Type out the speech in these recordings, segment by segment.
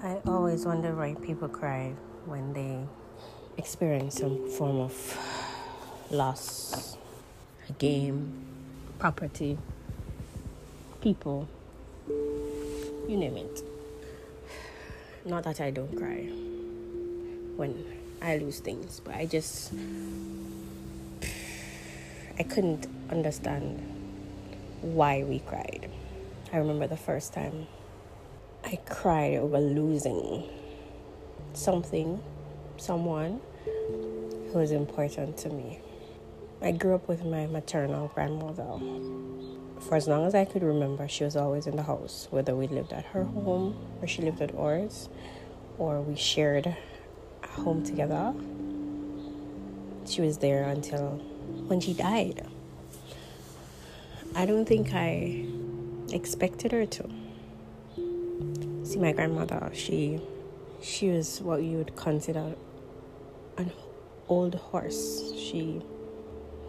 I always wonder why people cry when they experience some form of loss, a game, property, people, you name it. Not that I don't cry when I lose things, but I just I couldn't understand why we cried. I remember the first time I cried over losing something, someone who was important to me. I grew up with my maternal grandmother. For as long as I could remember, she was always in the house, whether we lived at her home or she lived at ours, or we shared a home together. She was there until when she died. I don't think I expected her to. My grandmother, she she was what you would consider an old horse. She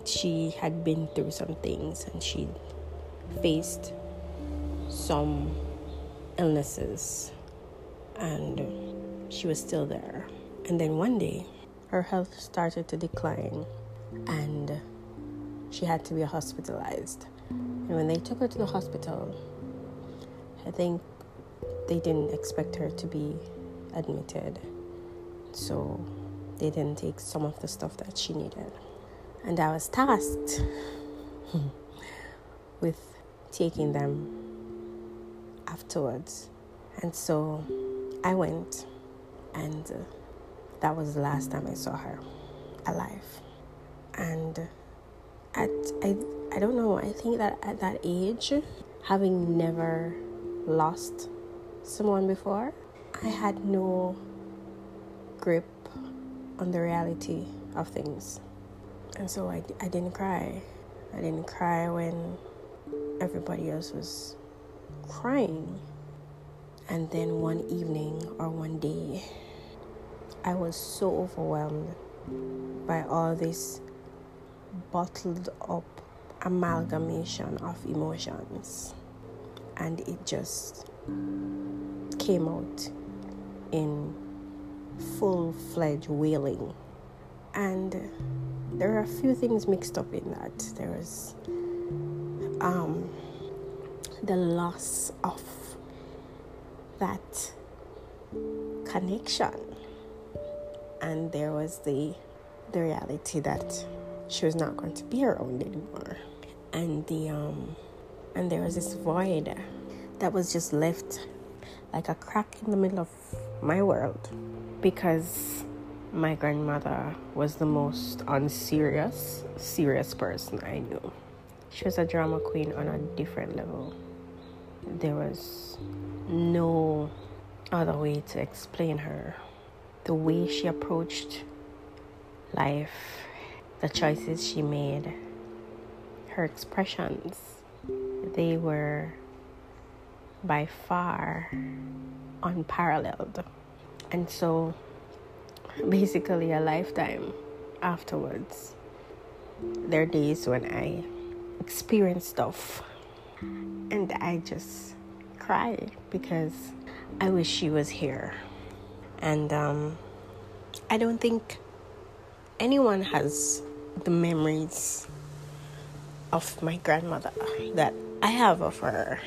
she had been through some things and she faced some illnesses and she was still there. And then one day her health started to decline and she had to be hospitalized. And when they took her to the hospital, I think they didn't expect her to be admitted. So they didn't take some of the stuff that she needed. And I was tasked with taking them afterwards. And so I went, and uh, that was the last time I saw her alive. And at I I don't know, I think that at that age, having never lost someone before, I had no grip on the reality of things. And so I, I didn't cry. I didn't cry when everybody else was crying. And then one evening or one day, I was so overwhelmed by all this bottled up amalgamation of emotions. And it just came out in full fledged wailing. And there are a few things mixed up in that. There was um, the loss of that connection, and there was the the reality that she was not going to be around anymore, and the um, and there was this void that was just left like a crack in the middle of my world because my grandmother was the most unserious, serious person I knew. She was a drama queen on a different level. There was no other way to explain her. The way she approached life, the choices she made, her expressions, they were by far unparalleled. And so, basically, a lifetime afterwards, there are days when I experience stuff and I just cry because I wish she was here. And um, I don't think anyone has the memories of my grandmother that I have of her.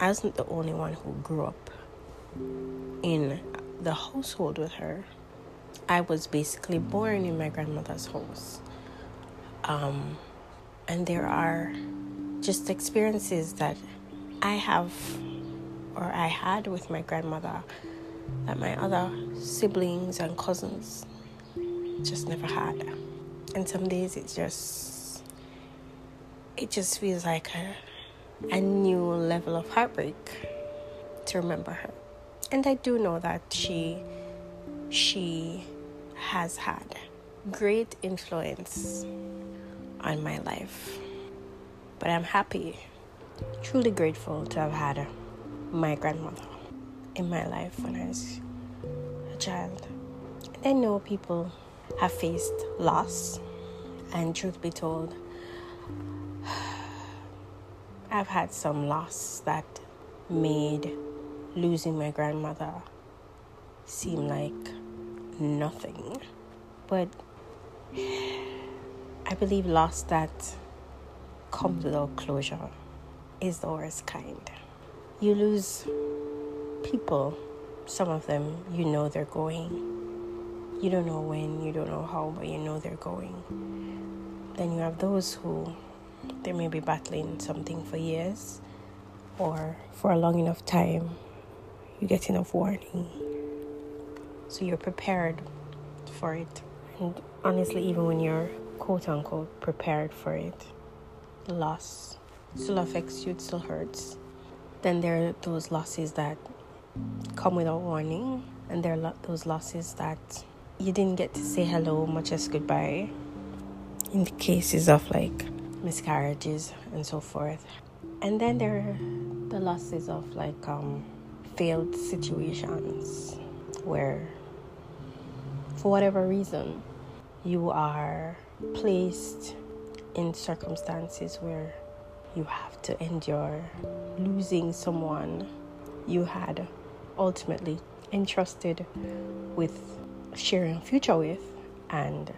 I wasn't the only one who grew up in the household with her. I was basically born in my grandmother's house. Um, and there are just experiences that I have or I had with my grandmother that my other siblings and cousins just never had. And some days it just it just feels like a, a new level of heartbreak to remember her. And I do know that she she has had great influence on my life. But I'm happy, truly grateful to have had my grandmother in my life when I was a child. And I know people have faced loss, and truth be told, I've had some loss that made losing my grandmother seem like nothing. But I believe loss that comes without closure is the worst kind. You lose people, some of them you know they're going. You don't know when, you don't know how, but you know they're going. Then you have those who they may be battling something for years or for a long enough time. You get enough warning. So you're prepared for it. And honestly, even when you're quote unquote prepared for it, loss still affects you, it still hurts. Then there are those losses that come without warning, and there are those losses that you didn't get to say hello, much as goodbye. In the cases of like miscarriages and so forth. And then there are the losses of like um, failed situations where, for whatever reason, you are placed in circumstances where you have to endure losing someone you had ultimately entrusted with sharing a future with and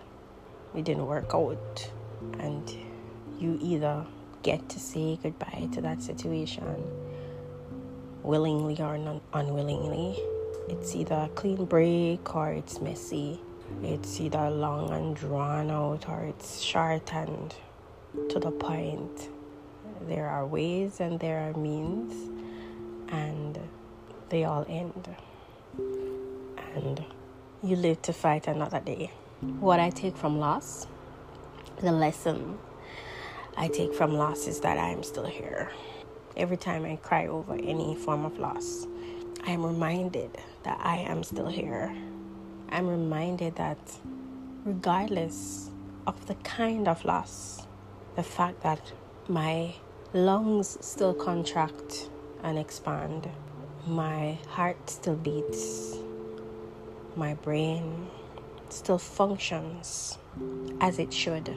it didn't work out and you either get to say goodbye to that situation willingly or non- unwillingly. It's either a clean break or it's messy. It's either long and drawn out or it's short and to the point. There are ways and there are means and they all end. And you live to fight another day. What I take from loss, the lesson I take from loss is that I am still here. Every time I cry over any form of loss, I am reminded that I am still here. I'm reminded that regardless of the kind of loss, the fact that my lungs still contract and expand, my heart still beats, my brain still functions as it should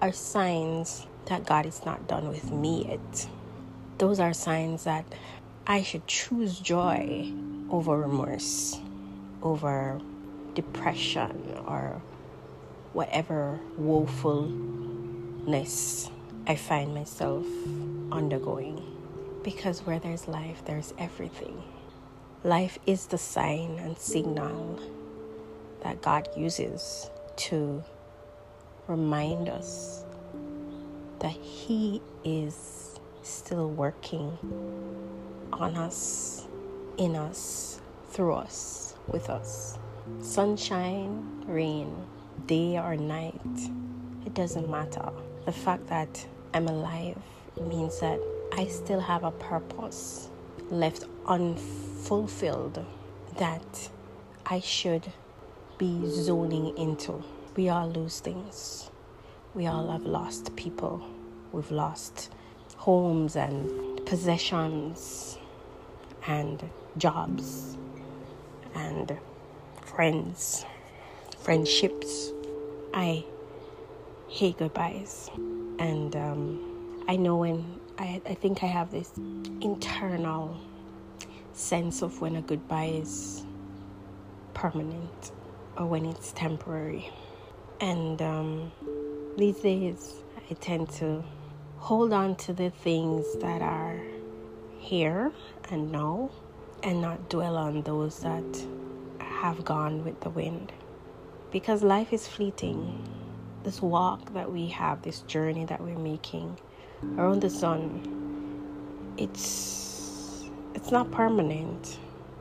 are signs that God is not done with me yet. Those are signs that I should choose joy over remorse, over depression, or whatever woefulness I find myself undergoing. Because where there's life, there's everything. Life is the sign and signal that God uses to remind us that He is still working on us, in us, through us, with us. Sunshine, rain, day or night, it doesn't matter. The fact that I'm alive means that I still have a purpose left unfulfilled that I should be zoning into. We all lose things. We all have lost people. We've lost homes and possessions and jobs and friends, friendships. I hate goodbyes. And um, I know when I, I think I have this internal sense of when a goodbye is permanent or when it's temporary. And um, these days, I tend to hold on to the things that are here and now and not dwell on those that have gone with the wind. Because life is fleeting. This walk that we have, this journey that we're making around the sun, it's it's not permanent.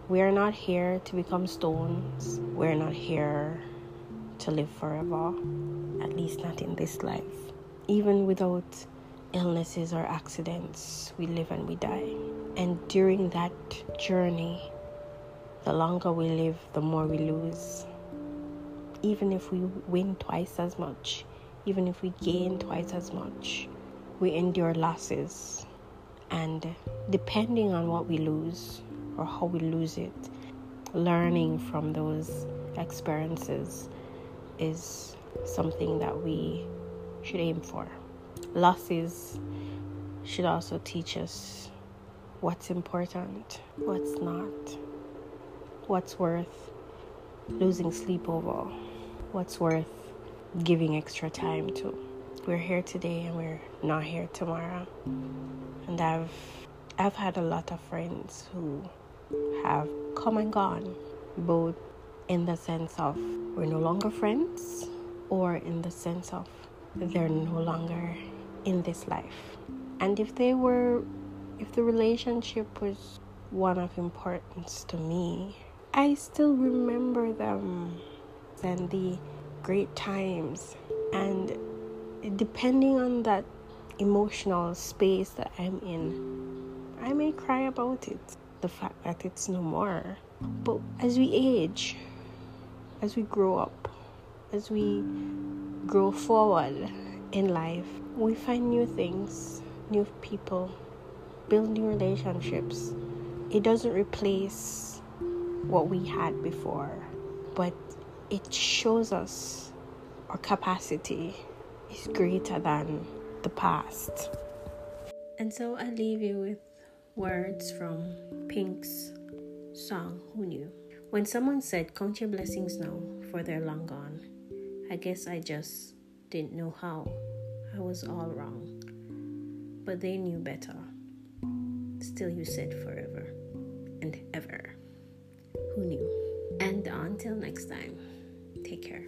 We are not here to become stones. We're not here to live forever, at least not in this life. Even without illnesses or accidents, we live and we die. And during that journey, the longer we live, the more we lose. Even if we win twice as much, even if we gain twice as much, we endure losses and depending on what we lose or how we lose it, learning from those experiences is something that we should aim for. Losses should also teach us what's important, what's not, what's worth losing sleep over, what's worth giving extra time to. We're here today and we're not here tomorrow. And I've I've had a lot of friends who have come and gone, both in the sense of we're no longer friends or in the sense of they're no longer in this life. And if they were if the relationship was one of importance to me, I still remember them and the great times. And depending on that emotional space that I'm in, I may cry about it, the fact that it's no more. But as we age, as we grow up, as we grow forward in life, we find new things, new people, build new relationships. It doesn't replace what we had before, but it shows us our capacity is greater than the past. And so I leave you with words from Pink's song, Who Knew? When someone said, Count your blessings now, for they're long gone, I guess I just didn't know how. I was all wrong. But they knew better. Still, you said forever and ever. Who knew? And until next time, take care.